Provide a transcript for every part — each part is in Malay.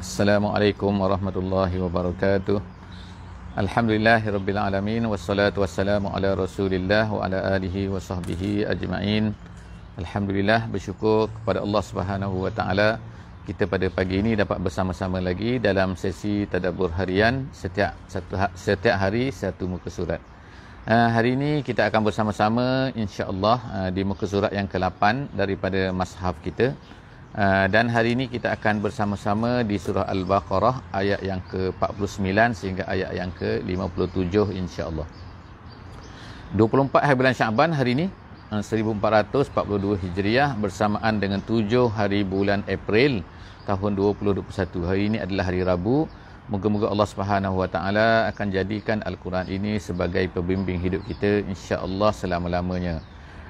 Assalamualaikum warahmatullahi wabarakatuh. Alhamdulillahirabbil wassalatu wassalamu ala Rasulillah wa ala alihi wa sahbihi ajma'in. Alhamdulillah bersyukur kepada Allah Subhanahu wa taala kita pada pagi ini dapat bersama-sama lagi dalam sesi tadabbur harian setiap satu ha-, setiap hari satu muka surat. Uh, hari ini kita akan bersama-sama insya-Allah uh, di muka surat yang ke-8 daripada mushaf kita. Uh, dan hari ini kita akan bersama-sama di surah Al-Baqarah ayat yang ke-49 sehingga ayat yang ke-57 insya-Allah. 24 hari bulan Syaban hari ini 1442 uh, Hijriah bersamaan dengan 7 hari bulan April tahun 2021. Hari ini adalah hari Rabu. Moga-moga Allah Subhanahu Wa Taala akan jadikan Al-Quran ini sebagai pembimbing hidup kita insya-Allah selama-lamanya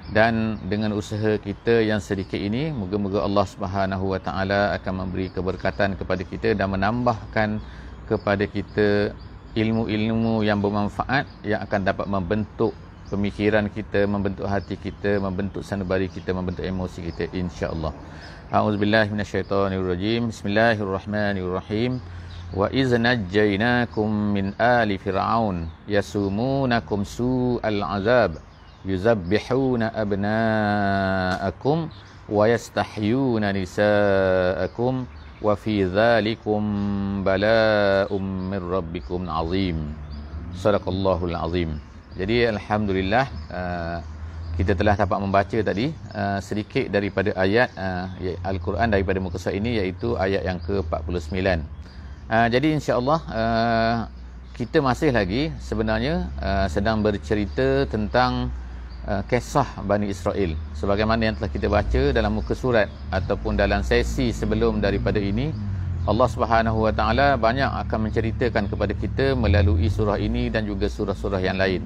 dan dengan usaha kita yang sedikit ini moga-moga Allah Subhanahu Wa Taala akan memberi keberkatan kepada kita dan menambahkan kepada kita ilmu-ilmu yang bermanfaat yang akan dapat membentuk pemikiran kita, membentuk hati kita, membentuk sanubari kita, membentuk emosi kita insya-Allah. A'udzubillahi minasyaitonirrajim. Bismillahirrahmanirrahim. Wa iz najjaynakum min ali fir'aun yasumunakum su'al 'adzab yuzabbihuna abna'akum wa yastahyuna nisa'akum wa fi dhalikum bala'um min rabbikum azim. Sadaqallahul azim. Jadi alhamdulillah uh, kita telah dapat membaca tadi uh, sedikit daripada ayat uh, al-Quran daripada muka surat ini iaitu ayat yang ke-49 uh, jadi insyaallah kita masih lagi sebenarnya sedang bercerita tentang Uh, kisah Bani Israel. Sebagaimana yang telah kita baca dalam muka surat ataupun dalam sesi sebelum daripada ini Allah Subhanahu Wa Taala banyak akan menceritakan kepada kita melalui surah ini dan juga surah-surah yang lain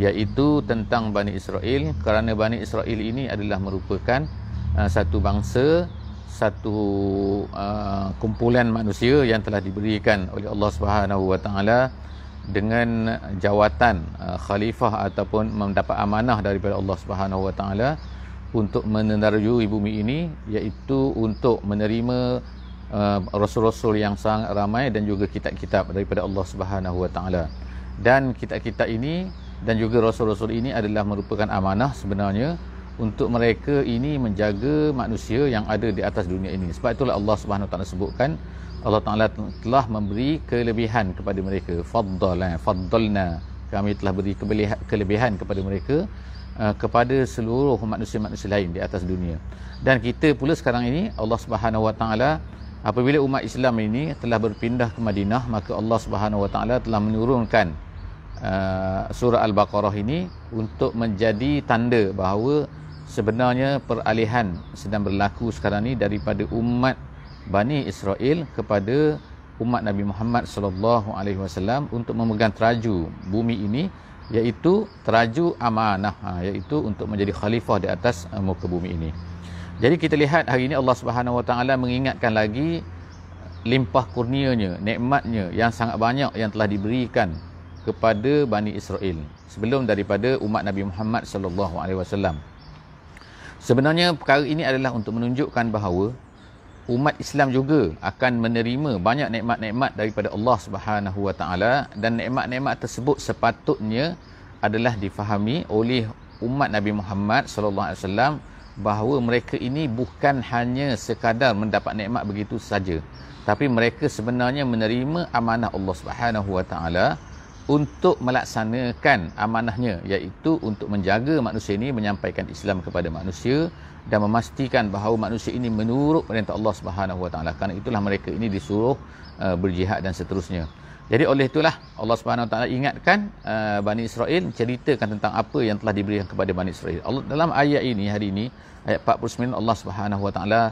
iaitu tentang Bani Israel. Kerana Bani Israel ini adalah merupakan uh, satu bangsa satu uh, kumpulan manusia yang telah diberikan oleh Allah Subhanahu Wa Taala dengan jawatan uh, khalifah ataupun mendapat amanah daripada Allah Subhanahu Wa Taala untuk menenerjui bumi ini iaitu untuk menerima uh, rasul-rasul yang sangat ramai dan juga kitab-kitab daripada Allah Subhanahu Wa Taala. Dan kitab-kitab ini dan juga rasul-rasul ini adalah merupakan amanah sebenarnya untuk mereka ini menjaga manusia yang ada di atas dunia ini. Sebab itulah Allah Subhanahu Wa Taala sebutkan Allah Taala telah memberi kelebihan kepada mereka. Faddala faddalna. Kami telah beri kelebihan kepada mereka uh, kepada seluruh manusia-manusia lain di atas dunia. Dan kita pula sekarang ini Allah Subhanahu Wa Taala apabila umat Islam ini telah berpindah ke Madinah maka Allah Subhanahu Wa Taala telah menurunkan uh, surah Al-Baqarah ini untuk menjadi tanda bahawa sebenarnya peralihan sedang berlaku sekarang ini daripada umat Bani Israel kepada umat Nabi Muhammad sallallahu alaihi wasallam untuk memegang teraju bumi ini iaitu teraju amanah ha, iaitu untuk menjadi khalifah di atas uh, muka bumi ini. Jadi kita lihat hari ini Allah Subhanahu wa taala mengingatkan lagi limpah kurnianya, nikmatnya yang sangat banyak yang telah diberikan kepada Bani Israel sebelum daripada umat Nabi Muhammad sallallahu alaihi wasallam. Sebenarnya perkara ini adalah untuk menunjukkan bahawa umat Islam juga akan menerima banyak nikmat-nikmat daripada Allah Subhanahu Wa Taala dan nikmat-nikmat tersebut sepatutnya adalah difahami oleh umat Nabi Muhammad sallallahu alaihi wasallam bahawa mereka ini bukan hanya sekadar mendapat nikmat begitu saja tapi mereka sebenarnya menerima amanah Allah Subhanahu Wa Taala untuk melaksanakan amanahnya iaitu untuk menjaga manusia ini menyampaikan Islam kepada manusia dan memastikan bahawa manusia ini menurut perintah Allah Subhanahu Wa Taala kerana itulah mereka ini disuruh uh, berjihad dan seterusnya. Jadi oleh itulah Allah Subhanahu Wa Taala ingatkan uh, Bani Israel ceritakan tentang apa yang telah diberikan kepada Bani Israel. Allah dalam ayat ini hari ini ayat 49 Allah Subhanahu Wa Taala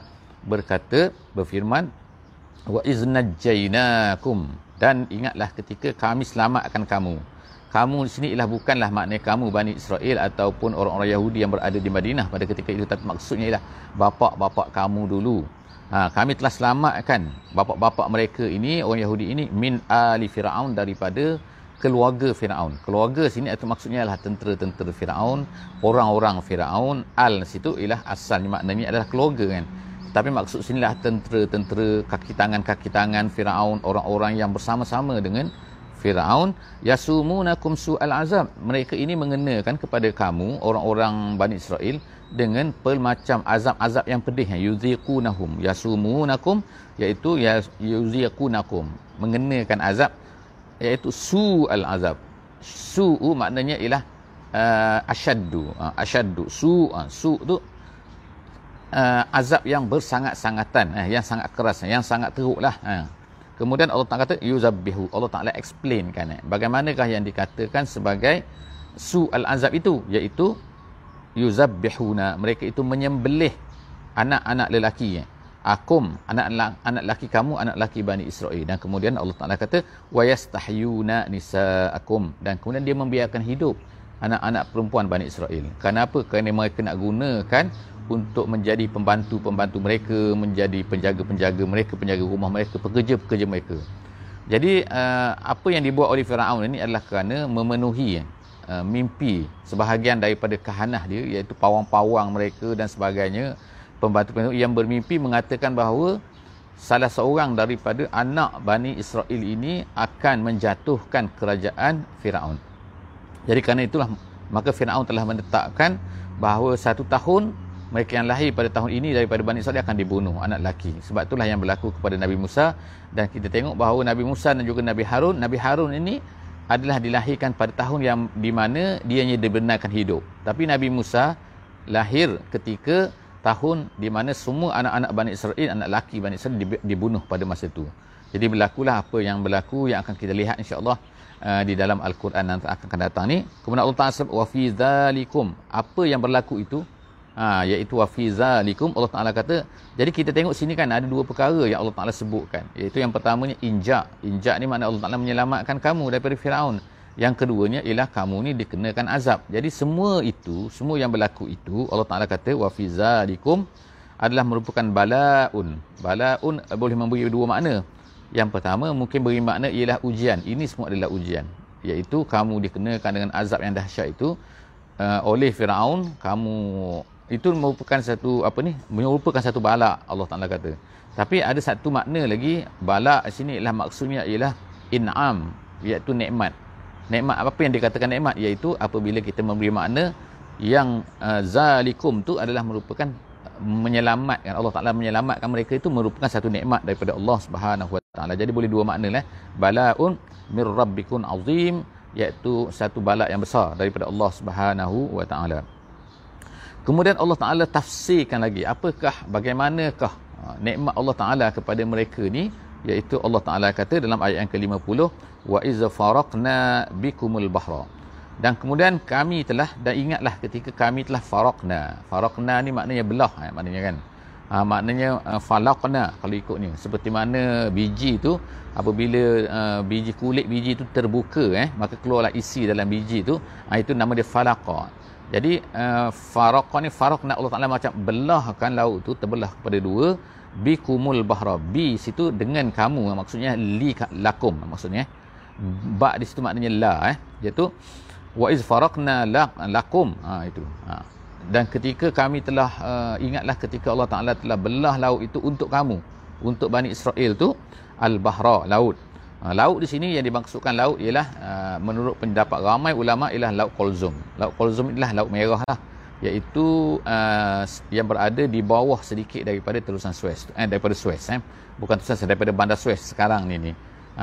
berkata berfirman wa iznajjainakum dan ingatlah ketika kami selamatkan kamu. Kamu di sini ialah bukanlah makna kamu Bani Israel ataupun orang-orang Yahudi yang berada di Madinah. Pada ketika itu tapi maksudnya ialah bapa-bapa kamu dulu. Ha, kami telah selamatkan bapa-bapa mereka ini orang Yahudi ini min ali Firaun daripada keluarga Firaun. Keluarga sini itu maksudnya adalah tentera-tentera Firaun orang-orang Firaun. Al situ ialah asalnya maknanya adalah keluarga kan tapi maksud sinilah tentera-tentera kaki tangan-kaki tangan Firaun orang-orang yang bersama-sama dengan Firaun. Yasumunakum su'al azab. Mereka ini mengenakan kepada kamu orang-orang Bani Israel dengan pelmacam azab-azab yang pedih. Yuziqunahum yasumunakum iaitu yuziqunakum mengenakan azab iaitu su'al azab. Su'u maknanya ialah uh, asyaddu. Uh, asyaddu. Su uh, su tu uh, azab yang bersangat-sangatan eh, yang sangat keras yang sangat teruklah eh. kemudian Allah Taala kata yuzabbihu Allah Taala explain kan eh, bagaimanakah yang dikatakan sebagai su al azab itu iaitu yuzabbihuna mereka itu menyembelih anak-anak lelaki eh. akum anak anak lelaki kamu anak lelaki Bani Israel dan kemudian Allah Taala kata wayastahyuna nisaakum dan kemudian dia membiarkan hidup anak-anak perempuan Bani Israel. Kenapa? Kerana mereka nak gunakan untuk menjadi pembantu-pembantu mereka, menjadi penjaga-penjaga mereka, penjaga rumah mereka, pekerja-pekerja mereka. Jadi uh, apa yang dibuat oleh Firaun ini adalah kerana memenuhi uh, mimpi sebahagian daripada kahanah dia iaitu pawang-pawang mereka dan sebagainya pembantu-pembantu yang bermimpi mengatakan bahawa salah seorang daripada anak Bani Israel ini akan menjatuhkan kerajaan Firaun. Jadi kerana itulah maka Firaun telah menetapkan bahawa satu tahun mereka yang lahir pada tahun ini daripada Bani Israel akan dibunuh anak lelaki. Sebab itulah yang berlaku kepada Nabi Musa dan kita tengok bahawa Nabi Musa dan juga Nabi Harun, Nabi Harun ini adalah dilahirkan pada tahun yang di mana dia hanya dibenarkan hidup. Tapi Nabi Musa lahir ketika tahun di mana semua anak-anak Bani Israel, anak lelaki Bani Israel dibunuh pada masa itu. Jadi berlakulah apa yang berlaku yang akan kita lihat insya-Allah uh, di dalam al-Quran yang akan datang ni. Kemudian Allah Taala wa fi zalikum. Apa yang berlaku itu ha, iaitu wafiza likum Allah Taala kata jadi kita tengok sini kan ada dua perkara yang Allah Taala sebutkan. Iaitu yang pertamanya injak injak ni makna Allah Taala menyelamatkan kamu daripada Firaun. Yang keduanya ialah kamu ni dikenakan azab. Jadi semua itu semua yang berlaku itu Allah Taala kata wafiza likum adalah merupakan balaun. Balaun boleh memberi dua makna. Yang pertama mungkin beri makna ialah ujian. Ini semua adalah ujian. Iaitu kamu dikenakan dengan azab yang dahsyat itu uh, oleh Firaun kamu itu merupakan satu apa ni merupakan satu balak Allah Taala kata. Tapi ada satu makna lagi balak sini ialah maksudnya ialah in'am iaitu nikmat. Nikmat apa yang dikatakan nikmat? Iaitu apabila kita memberi makna yang uh, zalikum tu adalah merupakan menyelamatkan. Allah Taala menyelamatkan mereka itu merupakan satu nikmat daripada Allah Subhanahu Wa Taala. Jadi boleh dua makna lah. Balaun mir rabbikum azim iaitu satu balak yang besar daripada Allah Subhanahu Wa Taala Kemudian Allah Ta'ala tafsirkan lagi apakah, bagaimanakah ha, nikmat Allah Ta'ala kepada mereka ni? Iaitu Allah Ta'ala kata dalam ayat yang ke-50 wa iza faraqna bikumul bahra. Dan kemudian kami telah dan ingatlah ketika kami telah faraqna. Faraqna ni maknanya belah eh, maknanya kan? Ha, maknanya uh, falaqna kalau ikut ni seperti mana biji tu apabila uh, biji kulit biji tu terbuka eh maka keluarlah isi dalam biji tu. Ha, itu nama dia falaqa jadi uh, faraqah ni faraq nak Allah Taala macam belahkan laut tu terbelah kepada dua. Bi kumul bahra bi situ dengan kamu. Maksudnya li lakum maksudnya. Ba di situ maknanya la eh. Iaitu wa iz faraqna lakum. Ha itu. Ha. Dan ketika kami telah uh, ingatlah ketika Allah Taala telah belah laut itu untuk kamu. Untuk Bani Israel tu al bahra laut Ha, laut di sini yang dimaksudkan laut ialah uh, menurut pendapat ramai ulama ialah laut Kolzum. Laut Kolzum adalah laut merah lah iaitu uh, yang berada di bawah sedikit daripada terusan Suez eh daripada Suez eh bukan terusan daripada bandar Suez sekarang ni ni.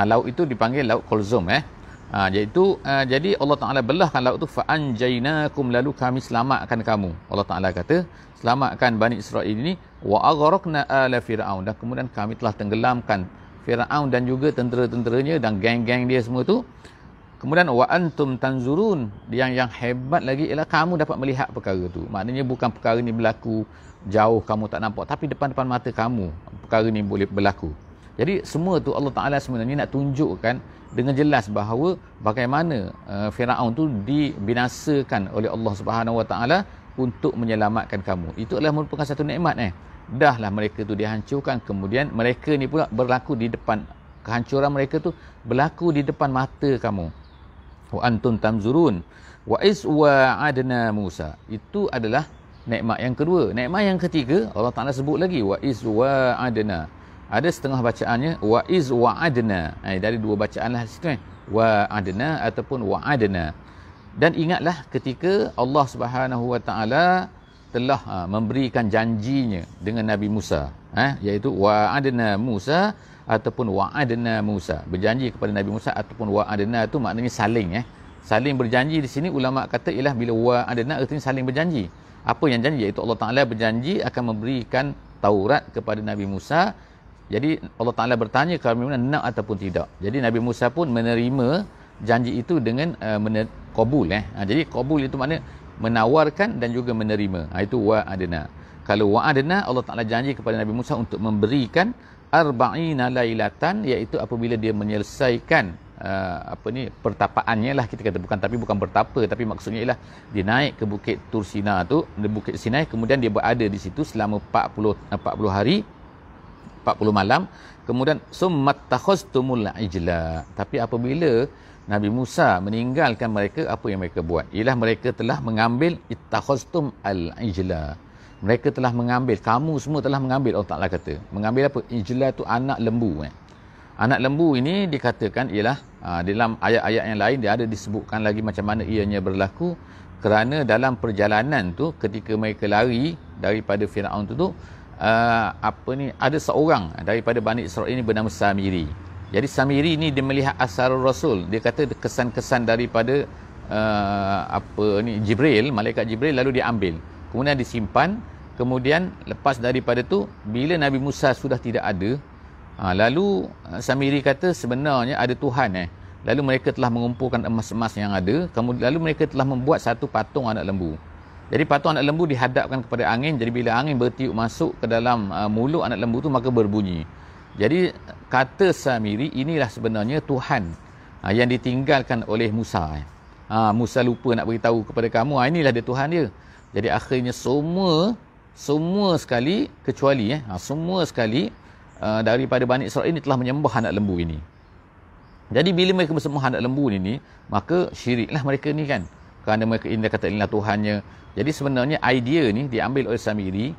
Laut itu dipanggil laut Kolzum eh. Uh, iaitu uh, jadi Allah Taala belahkan laut tu fa anjaynakum lalu kami selamatkan kamu. Allah Taala kata selamatkan Bani Israel ini wa aghraqna ala fir'aun dan kemudian kami telah tenggelamkan Firaun dan juga tentera-tenteranya dan geng-geng dia semua tu. Kemudian wa antum tanzurun. Yang yang hebat lagi ialah kamu dapat melihat perkara tu. Maknanya bukan perkara ni berlaku jauh kamu tak nampak tapi depan-depan mata kamu perkara ni boleh berlaku. Jadi semua tu Allah Taala sebenarnya nak tunjukkan dengan jelas bahawa bagaimana uh, Firaun tu dibinasakan oleh Allah Subhanahu Wa Taala untuk menyelamatkan kamu. Itu adalah merupakan satu nikmat eh dahlah mereka tu dihancurkan. Kemudian mereka ni pula berlaku di depan kehancuran mereka tu berlaku di depan mata kamu. Wa antum tamzurun. Wa is wa adna Musa. Itu adalah nikmat yang kedua. Nikmat yang ketiga Allah Taala sebut lagi wa iz wa'adna. Ada setengah bacaannya wa iz wa'adna. Eh, dari dua bacaan lah situ eh. Wa'adna ataupun wa'adna. Dan ingatlah ketika Allah Subhanahu wa taala telah ha, memberikan janjinya dengan Nabi Musa eh, iaitu wa'adna Musa ataupun wa'adna Musa. Berjanji kepada Nabi Musa ataupun wa'adna itu maknanya saling eh. Saling berjanji di sini ulama kata ialah bila wa'adna artinya saling berjanji. Apa yang janji? Iaitu Allah Taala berjanji akan memberikan Taurat kepada Nabi Musa. Jadi Allah Taala bertanya kalau memang nak ataupun tidak? Jadi Nabi Musa pun menerima janji itu dengan uh, mener- kabul eh. Ha, jadi kabul itu makna menawarkan dan juga menerima. Ha, itu wa'adna. Kalau wa'adna Allah Taala janji kepada Nabi Musa untuk memberikan arba'ina lailatan iaitu apabila dia menyelesaikan uh, apa ni pertapaannya lah kita kata. Bukan tapi bukan bertapa tapi maksudnya ialah dia naik ke bukit Tursina tu di bukit Sinai kemudian dia berada di situ selama 40 40 hari 40 malam. Kemudian summat takhastumul ijla. Tapi apabila Nabi Musa meninggalkan mereka apa yang mereka buat? Ialah mereka telah mengambil ittakhastum al ijla mereka telah mengambil kamu semua telah mengambil Allah Taala kata. Mengambil apa? Ijla tu anak lembu eh. Anak lembu ini dikatakan ialah uh, dalam ayat-ayat yang lain dia ada disebutkan lagi macam mana ianya berlaku. Kerana dalam perjalanan tu ketika mereka lari daripada Firaun tu tu uh, apa ni ada seorang daripada Bani Israel ini bernama Samiri jadi Samiri ni dia melihat asar Rasul dia kata kesan-kesan daripada uh, apa ni Jibril malaikat Jibril lalu dia ambil kemudian disimpan kemudian lepas daripada tu bila Nabi Musa sudah tidak ada Ha, lalu uh, Samiri kata sebenarnya ada Tuhan eh. Lalu mereka telah mengumpulkan emas-emas yang ada. Kemudian lalu mereka telah membuat satu patung anak lembu. Jadi patung anak lembu dihadapkan kepada angin. Jadi bila angin bertiup masuk ke dalam uh, mulut anak lembu tu maka berbunyi. Jadi kata Samiri inilah sebenarnya Tuhan uh, yang ditinggalkan oleh Musa. Ha, Musa lupa nak beritahu kepada kamu. Ha, inilah dia Tuhan dia. Jadi akhirnya semua semua sekali kecuali eh ha, semua sekali uh, daripada Bani Israel ini telah menyembah anak lembu ini. Jadi bila mereka bersembah anak lembu ini, maka syiriklah mereka ni kan. Kerana mereka ini kata inilah Tuhannya. Jadi sebenarnya idea ni diambil oleh Samiri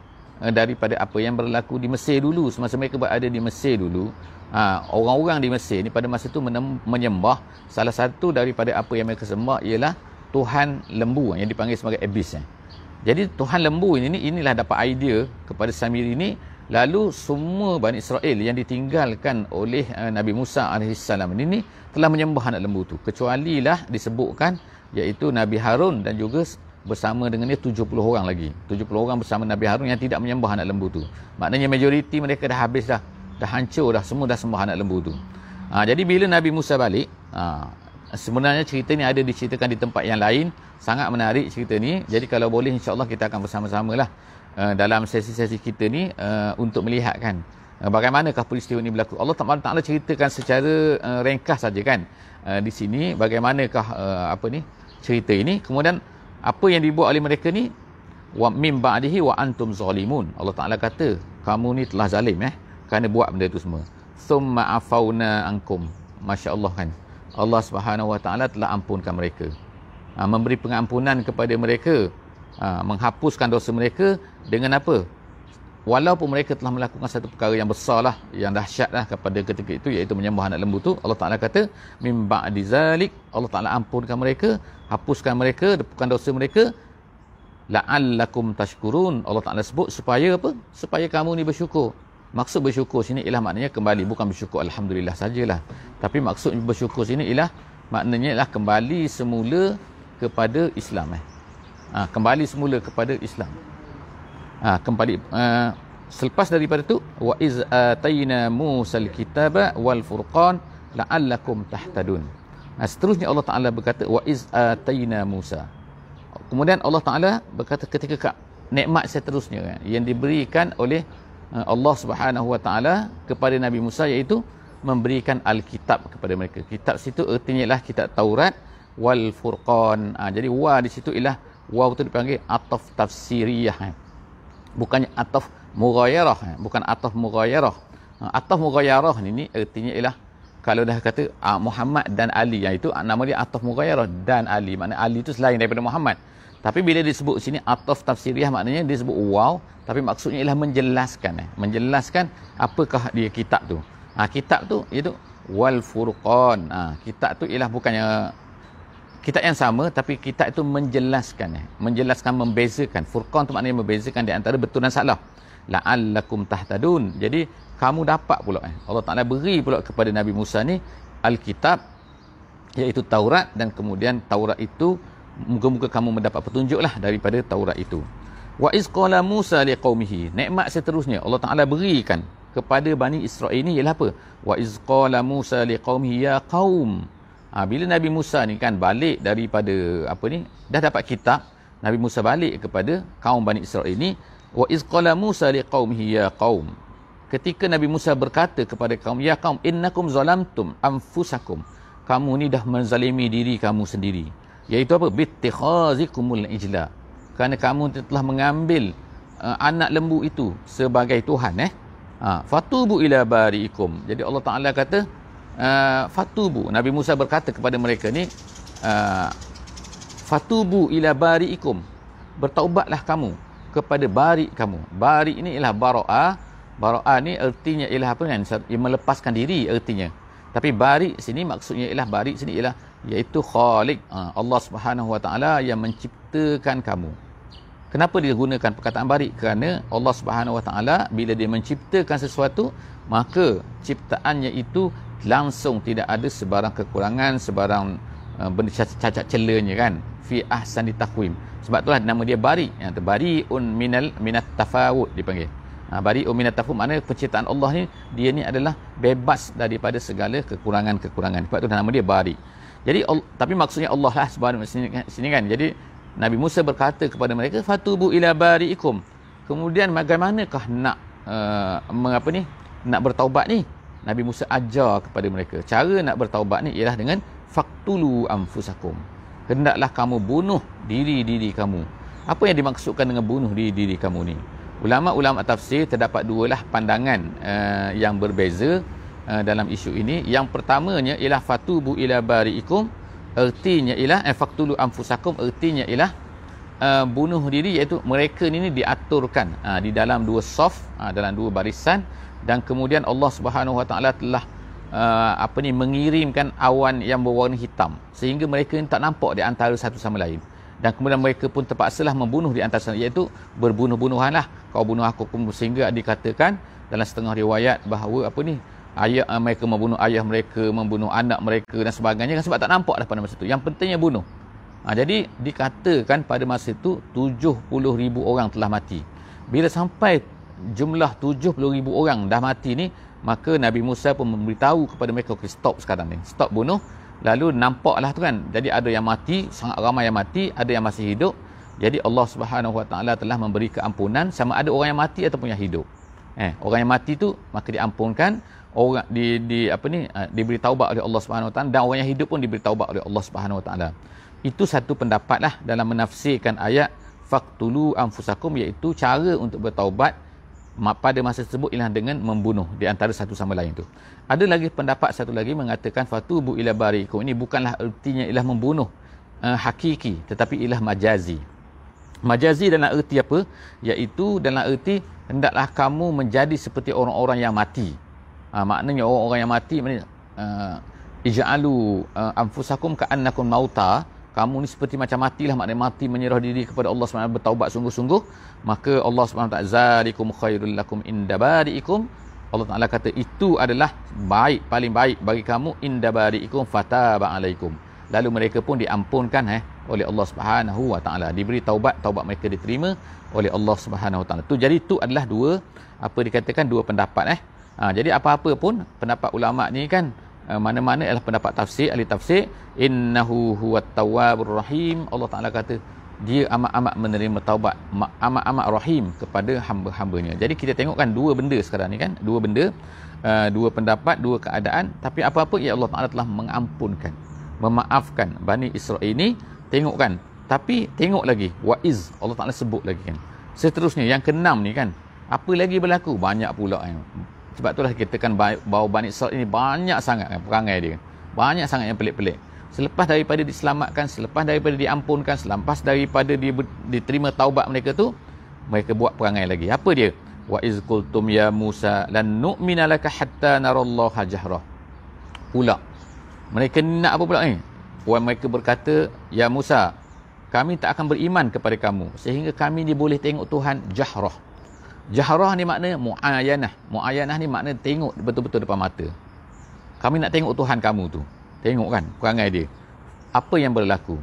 daripada apa yang berlaku di Mesir dulu. Semasa mereka berada di Mesir dulu, uh, orang-orang di Mesir ni pada masa itu menyembah salah satu daripada apa yang mereka sembah ialah Tuhan lembu yang dipanggil sebagai Abyss. Eh. Jadi Tuhan lembu ini inilah dapat idea kepada Samiri ini Lalu semua Bani Israel yang ditinggalkan oleh uh, Nabi Musa AS ini telah menyembah anak lembu itu. Kecuali lah disebutkan iaitu Nabi Harun dan juga bersama dengan dia 70 orang lagi. 70 orang bersama Nabi Harun yang tidak menyembah anak lembu itu. Maknanya majoriti mereka dah habis dah. Dah hancur dah. Semua dah sembah anak lembu itu. Ha, jadi bila Nabi Musa balik, ha, sebenarnya cerita ni ada diceritakan di tempat yang lain. Sangat menarik cerita ni. Jadi kalau boleh insyaAllah kita akan bersama-sama lah uh, dalam sesi-sesi kita ni uh, untuk melihatkan uh, bagaimanakah peristiwa ini berlaku. Allah Taala ceritakan secara uh, ringkas saja kan. Uh, di sini bagaimanakah uh, apa ni cerita ini kemudian apa yang dibuat oleh mereka ni wa mim ba'dihi wa antum zalimun. Allah Taala kata kamu ni telah zalim eh kerana buat benda itu semua. Summa afauna ankum. Masya-Allah kan. Allah Subhanahu Wa Taala telah ampunkan mereka. Ha, memberi pengampunan kepada mereka ha, menghapuskan dosa mereka dengan apa? Walaupun mereka telah melakukan satu perkara yang besar lah, yang dahsyat lah kepada ketika itu, iaitu menyembah anak lembu tu, Allah Ta'ala kata, Min ba'di zalik, Allah Ta'ala ampunkan mereka, hapuskan mereka, depukan dosa mereka, la'allakum tashkurun, Allah Ta'ala sebut, supaya apa? Supaya kamu ni bersyukur. Maksud bersyukur sini ialah maknanya kembali, bukan bersyukur Alhamdulillah sajalah. Tapi maksud bersyukur sini ialah, maknanya ialah kembali semula kepada Islam. Eh ha, kembali semula kepada Islam. Ha, kembali uh, selepas daripada tu wa iz atayna musal kitaba wal furqan la'allakum tahtadun. Ha, seterusnya Allah Taala berkata wa iz atayna Musa. Kemudian Allah Taala berkata ketika nikmat seterusnya yang diberikan oleh Allah Subhanahu Wa Taala kepada Nabi Musa iaitu memberikan Alkitab kepada mereka. Kitab situ artinya ialah kitab Taurat wal Furqan. Ha, jadi wa di situ ialah waw tu dipanggil ataf tafsiriyah eh. bukannya ataf mughayarah eh. bukan ataf mughayarah ha, ataf mughayarah ni, ni artinya ialah kalau dah kata ah, Muhammad dan Ali yang itu ah, nama dia ataf mughayarah dan Ali makna Ali itu selain daripada Muhammad Tapi bila disebut sini ataf tafsiriah maknanya dia sebut wow tapi maksudnya ialah menjelaskan eh. Menjelaskan apakah dia kitab tu. Ha, kitab tu iaitu wal furqan. Ha, kitab tu ialah bukannya kitab yang sama tapi kitab itu menjelaskan eh. Menjelaskan membezakan. Furqan tu maknanya membezakan di antara betul dan salah. La'allakum tahtadun. Jadi kamu dapat pula eh. Allah Taala beri pula kepada Nabi Musa ni alkitab iaitu Taurat dan kemudian Taurat itu muka-muka kamu mendapat petunjuklah daripada Taurat itu. Wa iz qala Musa liqaumihi. Nikmat seterusnya Allah Taala berikan kepada Bani Israel ini ialah apa? Wa iz qala Musa liqaumihi ya qaum. Ha, bila Nabi Musa ni kan balik daripada apa ni? Dah dapat kitab, Nabi Musa balik kepada kaum Bani Israel ini, wa iz qala Musa liqaumihi ya qaum. Ketika Nabi Musa berkata kepada kaum, ya kaum innakum zalamtum anfusakum. Kamu ni dah menzalimi diri kamu sendiri iaitu apa? Bittikhazikumul ijla. Kerana kamu telah mengambil uh, anak lembu itu sebagai tuhan eh? Ha, fatubu ila bariikum. Jadi Allah Taala kata uh, fatubu. Nabi Musa berkata kepada mereka ni uh, fatubu ila bariikum. Bertaubatlah kamu kepada bari kamu. Bari ini ialah baraa baraa ni artinya ialah apa kan melepaskan diri artinya tapi bari sini maksudnya ialah bari sini ialah iaitu Khalik ha, Allah Subhanahu Wa Taala yang menciptakan kamu. Kenapa dia gunakan perkataan barik? Kerana Allah Subhanahu Wa Taala bila dia menciptakan sesuatu, maka ciptaannya itu langsung tidak ada sebarang kekurangan, sebarang uh, benda cacat celanya kan. Fi ahsani taqwim. Sebab itulah nama dia bari. Yang bariun minal minat tafawud dipanggil. Ha, bariun minat tafawud makna penciptaan Allah ni dia ni adalah bebas daripada segala kekurangan-kekurangan. Sebab tu nama dia bari. Jadi tapi maksudnya Allah lah subhanahu sini, sini kan. Jadi Nabi Musa berkata kepada mereka fatubu ila bariikum. Kemudian bagaimanakah nak uh, mengapa ni? Nak bertaubat ni? Nabi Musa ajar kepada mereka. Cara nak bertaubat ni ialah dengan faktulu anfusakum. Hendaklah kamu bunuh diri-diri kamu. Apa yang dimaksudkan dengan bunuh diri-diri kamu ni? Ulama-ulama tafsir terdapat dua lah pandangan uh, yang berbeza uh, dalam isu ini. Yang pertamanya ialah fatubu ila bariikum. Ertinya ialah eh, faktulu anfusakum. Ertinya ialah uh, bunuh diri iaitu mereka ini diaturkan uh, di dalam dua soft, uh, dalam dua barisan dan kemudian Allah Subhanahu Wa Taala telah uh, apa ni mengirimkan awan yang berwarna hitam sehingga mereka ini tak nampak di antara satu sama lain dan kemudian mereka pun terpaksalah membunuh di antara sana iaitu berbunuh-bunuhan lah kau bunuh aku pun sehingga dikatakan dalam setengah riwayat bahawa apa ni ayah uh, mereka membunuh ayah mereka membunuh anak mereka dan sebagainya kan sebab tak nampak dah pada masa itu yang pentingnya bunuh. Ha, jadi dikatakan pada masa itu 70 ribu orang telah mati. Bila sampai jumlah 70 ribu orang dah mati ni maka Nabi Musa pun memberitahu kepada mereka okay, stop sekarang ni. Stop bunuh. Lalu nampaklah tu kan jadi ada yang mati sangat ramai yang mati ada yang masih hidup. Jadi Allah Subhanahu Wa Taala telah memberi keampunan sama ada orang yang mati ataupun yang hidup. Eh orang yang mati tu maka diampunkan orang di di apa ni uh, diberi taubat oleh Allah Subhanahu Wa Taala dan orang yang hidup pun diberi taubat oleh Allah Subhanahu Wa Taala. Itu satu pendapatlah dalam menafsirkan ayat faqtulu anfusakum iaitu cara untuk bertaubat pada masa tersebut ialah dengan membunuh di antara satu sama lain itu. Ada lagi pendapat satu lagi mengatakan fatubu ila barikum ini bukanlah ertinya ialah membunuh uh, hakiki tetapi ialah majazi. Majazi dalam erti apa? Iaitu dalam erti hendaklah kamu menjadi seperti orang-orang yang mati ha, maknanya orang-orang yang mati uh, ij'alu uh, anfusakum ka'annakum mauta. Kamu ni seperti macam matilah maknanya mati menyerah diri kepada Allah SWT bertaubat sungguh-sungguh. Maka Allah SWT zalikum khairul lakum inda bari'ikum. Allah Ta'ala kata itu adalah baik paling baik bagi kamu inda bari'ikum fataba alaikum. Lalu mereka pun diampunkan eh oleh Allah Subhanahu wa taala. Diberi taubat taubat mereka diterima oleh Allah Subhanahu wa taala. Tu jadi itu adalah dua apa dikatakan dua pendapat eh Ha, jadi apa-apa pun pendapat ulama ni kan uh, mana-mana ialah pendapat tafsir ahli tafsir innahu huwat tawwabur rahim Allah Taala kata dia amat-amat menerima taubat amat-amat rahim kepada hamba-hambanya. Jadi kita tengokkan dua benda sekarang ni kan, dua benda, uh, dua pendapat, dua keadaan, tapi apa-apa ya Allah Taala telah mengampunkan, memaafkan Bani Israel ini. Tengokkan. Tapi tengok lagi waiz Allah Taala sebut lagi kan. Seterusnya yang keenam ni kan, apa lagi berlaku? Banyak pula kan. Sebab itulah kita kan bahawa Bani Israel ini banyak sangat kan perangai dia. Banyak sangat yang pelik-pelik. selepas daripada diselamatkan selepas daripada diampunkan selepas daripada di, diterima taubat mereka tu mereka buat perangai lagi. Apa dia? Wa iz qultum ya Musa lan nu'mina laka hatta narallaha jahrah pula mereka nak apa pula ni? Wa mereka berkata ya Musa kami tak akan beriman kepada kamu sehingga kami ni boleh tengok Tuhan jahrah jahrah ni makna muayanah muayanah ni makna tengok betul-betul depan mata kami nak tengok Tuhan kamu tu Tengok kan perangai dia. Apa yang berlaku?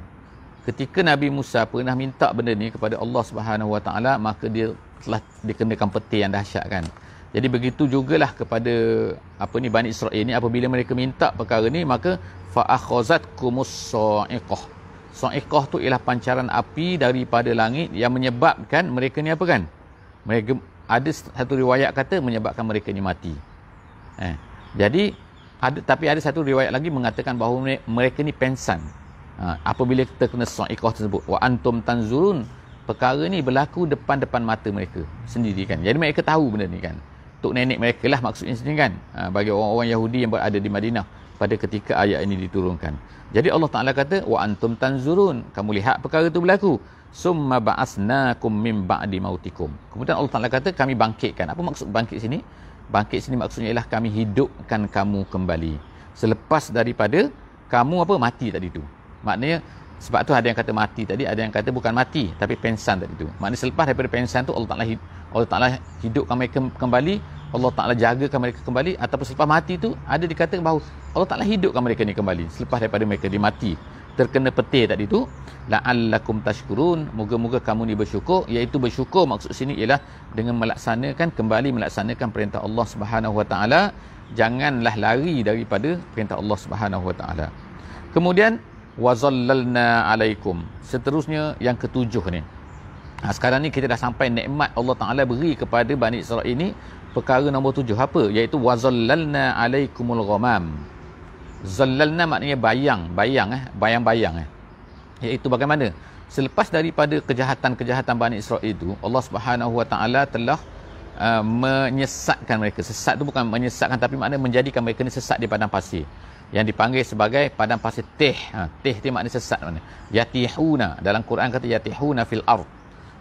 Ketika Nabi Musa pernah minta benda ni kepada Allah Subhanahu Wa Taala, maka dia telah dikenakan peti yang dahsyat kan. Jadi begitu jugalah kepada apa ni Bani Israel ni apabila mereka minta perkara ni maka fa akhazatkumus sa'iqah. Sa'iqah tu ialah pancaran api daripada langit yang menyebabkan mereka ni apa kan? Mereka ada satu riwayat kata menyebabkan mereka ni mati. Eh. Jadi ada tapi ada satu riwayat lagi mengatakan bahawa mereka ni pensan. Ha, apabila kita kena sa'iqah tersebut wa antum tanzurun perkara ni berlaku depan-depan mata mereka sendiri kan. Jadi mereka tahu benda ni kan. Untuk nenek mereka lah maksudnya sendiri kan. Ha, bagi orang-orang Yahudi yang berada di Madinah pada ketika ayat ini diturunkan. Jadi Allah Ta'ala kata wa antum tanzurun. Kamu lihat perkara itu berlaku summa ba'asnakum min ba'di mautikum. Kemudian Allah Ta'ala kata kami bangkitkan. Apa maksud bangkit sini? Bangkit sini maksudnya ialah kami hidupkan kamu kembali. Selepas daripada kamu apa? Mati tadi tu. Maknanya sebab tu ada yang kata mati tadi ada yang kata bukan mati tapi pensan tadi tu. Maknanya selepas daripada pensan tu Allah Taala Allah Taala hidupkan mereka kembali Allah Taala jagakan mereka kembali ataupun selepas mati tu ada dikatakan bahawa Allah Taala hidupkan mereka ni kembali selepas daripada mereka dimati terkena petir tadi tu la'allakum tashkurun. Moga-moga kamu ni bersyukur. Iaitu bersyukur maksud sini ialah dengan melaksanakan kembali melaksanakan perintah Allah Subhanahu Wa Taala. Janganlah lari daripada perintah Allah Subhanahu Wa Taala. Kemudian wazallalna alaikum. Seterusnya yang ketujuh ni. Ha, sekarang ni kita dah sampai nikmat Allah Taala beri kepada Bani Israel ini perkara nombor tujuh. Apa? Iaitu wazallalna alaikumul ghamam Zallalna maknanya bayang, bayang eh, bayang-bayang eh. Iaitu bagaimana? Selepas daripada kejahatan-kejahatan Bani Israel itu, Allah Subhanahu Wa Taala telah uh, menyesatkan mereka. Sesat itu bukan menyesatkan tapi maknanya menjadikan mereka ni sesat di padang pasir. Yang dipanggil sebagai padang pasir teh. Ha, teh itu maknanya sesat mana? Yatihuna. Dalam Quran kata yatihuna fil ard.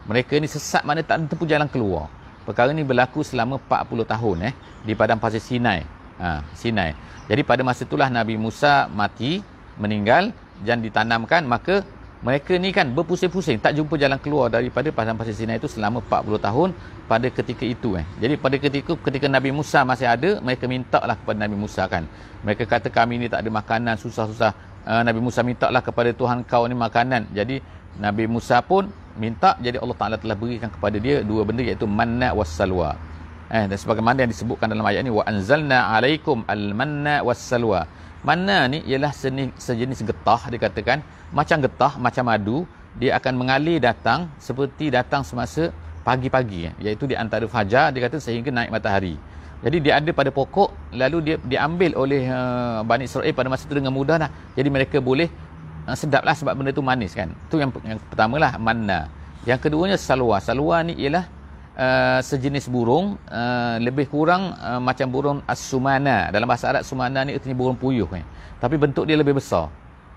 Mereka ni sesat mana tak ada jalan keluar. Perkara ni berlaku selama 40 tahun eh di padang pasir Sinai. Ha, Sinai. Jadi pada masa itulah Nabi Musa mati, meninggal dan ditanamkan maka mereka ni kan berpusing-pusing tak jumpa jalan keluar daripada padang pasir Sinai itu selama 40 tahun pada ketika itu eh. Jadi pada ketika ketika Nabi Musa masih ada, mereka minta lah kepada Nabi Musa kan. Mereka kata kami ni tak ada makanan, susah-susah. Uh, Nabi Musa minta lah kepada Tuhan kau ni makanan. Jadi Nabi Musa pun minta jadi Allah Taala telah berikan kepada dia dua benda iaitu manna was salwa. Eh, dan sebagaimana yang disebutkan dalam ayat ini wa anzalna alaikum al-manna was-salwa. Manna ni ialah seni, sejenis getah dikatakan macam getah macam madu dia akan mengalir datang seperti datang semasa pagi-pagi eh, iaitu di antara fajar dia kata sehingga naik matahari. Jadi dia ada pada pokok lalu dia diambil oleh uh, Bani Israel pada masa itu dengan mudah lah. Jadi mereka boleh uh, sedaplah sebab benda itu manis kan. Itu yang yang pertamalah manna. Yang keduanya salwa. Salwa ni ialah uh, sejenis burung uh, lebih kurang uh, macam burung as-sumana. Dalam bahasa Arab sumana ni artinya burung puyuh ni. Tapi bentuk dia lebih besar.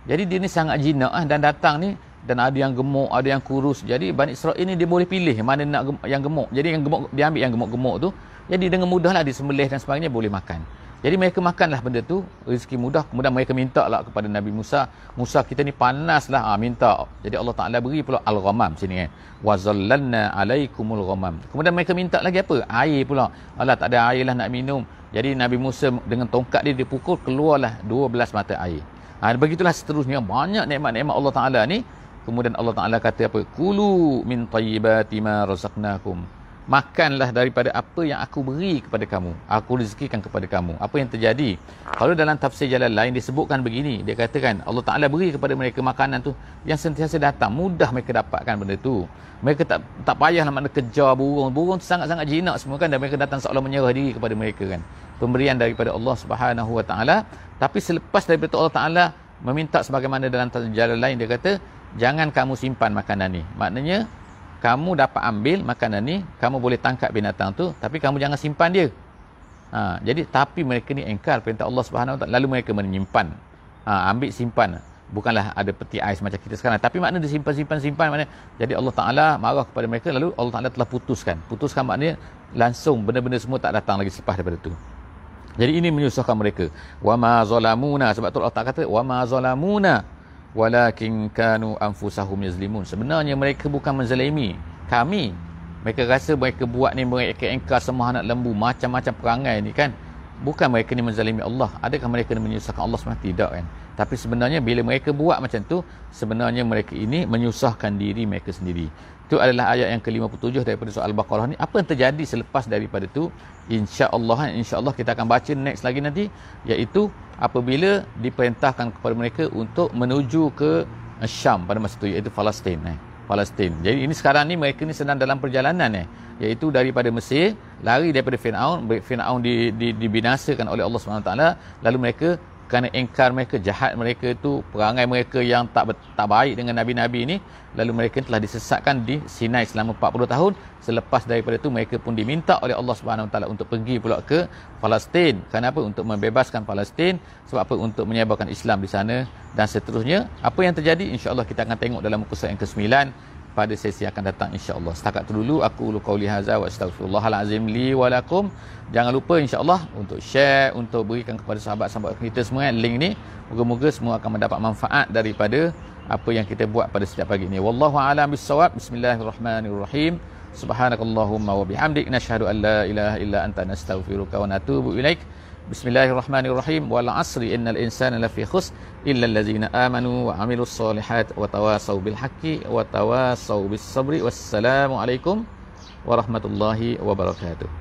Jadi dia ni sangat jinak uh, dan datang ni dan ada yang gemuk ada yang kurus. Jadi Bani Israel ni dia boleh pilih mana nak gemuk, yang gemuk. Jadi yang gemuk dia ambil yang gemuk-gemuk tu jadi dengan mudahlah disembelih dan sebagainya boleh makan jadi mereka makanlah benda tu, rezeki mudah. Kemudian mereka minta lah kepada Nabi Musa. Musa kita ni panas lah, ha, ah, minta. Jadi Allah Ta'ala beri pula Al-Ghamam sini. kan. Wazallanna alaikumul ghamam. Kemudian mereka minta lagi apa? Air pula. Alah tak ada air lah nak minum. Jadi Nabi Musa dengan tongkat dia, dia pukul, keluarlah 12 mata air. Ha, begitulah seterusnya. Banyak nikmat-nikmat Allah Ta'ala ni. Kemudian Allah Ta'ala kata apa? Kulu min tayyibati ma razaqnakum makanlah daripada apa yang aku beri kepada kamu. Aku rezekikan kepada kamu. Apa yang terjadi? Kalau dalam tafsir jalan lain disebutkan begini dia katakan Allah Taala beri kepada mereka makanan tu yang sentiasa datang mudah mereka dapatkan benda tu. Mereka tak tak payahlah nak kejar burung. Burung tu sangat-sangat jinak semua kan dan mereka datang seolah menyerah diri kepada mereka kan. Pemberian daripada Allah Subhanahu Wa Taala. Tapi selepas daripada Allah Taala meminta sebagaimana dalam jalan lain dia kata jangan kamu simpan makanan ni. Maknanya kamu dapat ambil makanan ni kamu boleh tangkap binatang tu tapi kamu jangan simpan dia. Ha, jadi tapi mereka ni engkar perintah Allah Subhanahu Wa lalu mereka menyimpan. Ha, ambil simpan. Bukanlah ada peti ais macam kita sekarang tapi makna dia simpan-simpan-simpan makna jadi Allah Taala marah kepada mereka lalu Allah Taala telah putuskan. Putuskan maknanya langsung benda-benda semua tak datang lagi selepas daripada itu jadi ini menyusahkan mereka. Wa ma zalamuna sebab tu Allah Taala kata wa ma zalamuna walakin kanu anfusahum yazlimun. Sebenarnya mereka bukan menzalimi. Kami mereka rasa mereka buat ni mereka engkar semua anak lembu macam-macam perangai ni kan? Bukan mereka ni menzalimi Allah. Adakah mereka ni menyusahkan Allah sebenarnya tidak kan? Tapi sebenarnya bila mereka buat macam tu sebenarnya mereka ini menyusahkan diri mereka sendiri itu adalah ayat yang ke-57 daripada surah Al-Baqarah ni. Apa yang terjadi selepas daripada tu? insya-Allah insya-Allah kita akan baca next lagi nanti. Iaitu apabila diperintahkan kepada mereka untuk menuju ke Syam pada masa itu iaitu Palestin eh. Palestin. Jadi ini sekarang ni mereka ni sedang dalam perjalanan eh. Iaitu daripada Mesir lari daripada Firaun Firaun di, di, dibinasakan oleh Allah SWT lalu mereka kerana engkar mereka jahat mereka itu perangai mereka yang tak tak baik dengan nabi-nabi ini lalu mereka telah disesatkan di Sinai selama 40 tahun. Selepas daripada itu mereka pun diminta oleh Allah Subhanahu taala untuk pergi pula ke Palestin. Kenapa untuk membebaskan Palestin. Sebab apa? Untuk menyebarkan Islam di sana. Dan seterusnya apa yang terjadi? insya-Allah kita akan tengok dalam muka surat yang ke-9 pada sesi akan datang insya-Allah. Setakat itu dulu aku ulu qauli hadza wa astaghfirullahalazim li wa lakum. Jangan lupa insya-Allah untuk share untuk berikan kepada sahabat-sahabat kita semua link ni. Moga-moga semua akan mendapat manfaat daripada apa yang kita buat pada setiap pagi ini. Wallahu a'lam bissawab. Bismillahirrahmanirrahim. Subhanakallahumma wa bihamdik nashhadu an la ilaha illa anta nastaghfiruka wa natubu ilaik. Bismillahirrahmanirrahim. Wal asri innal insana lafi khusr illa allazina amanu wa amilus solihat wa tawasaw bil haqqi wa tawasaw bis sabri. Wassalamu alaikum warahmatullahi wabarakatuh.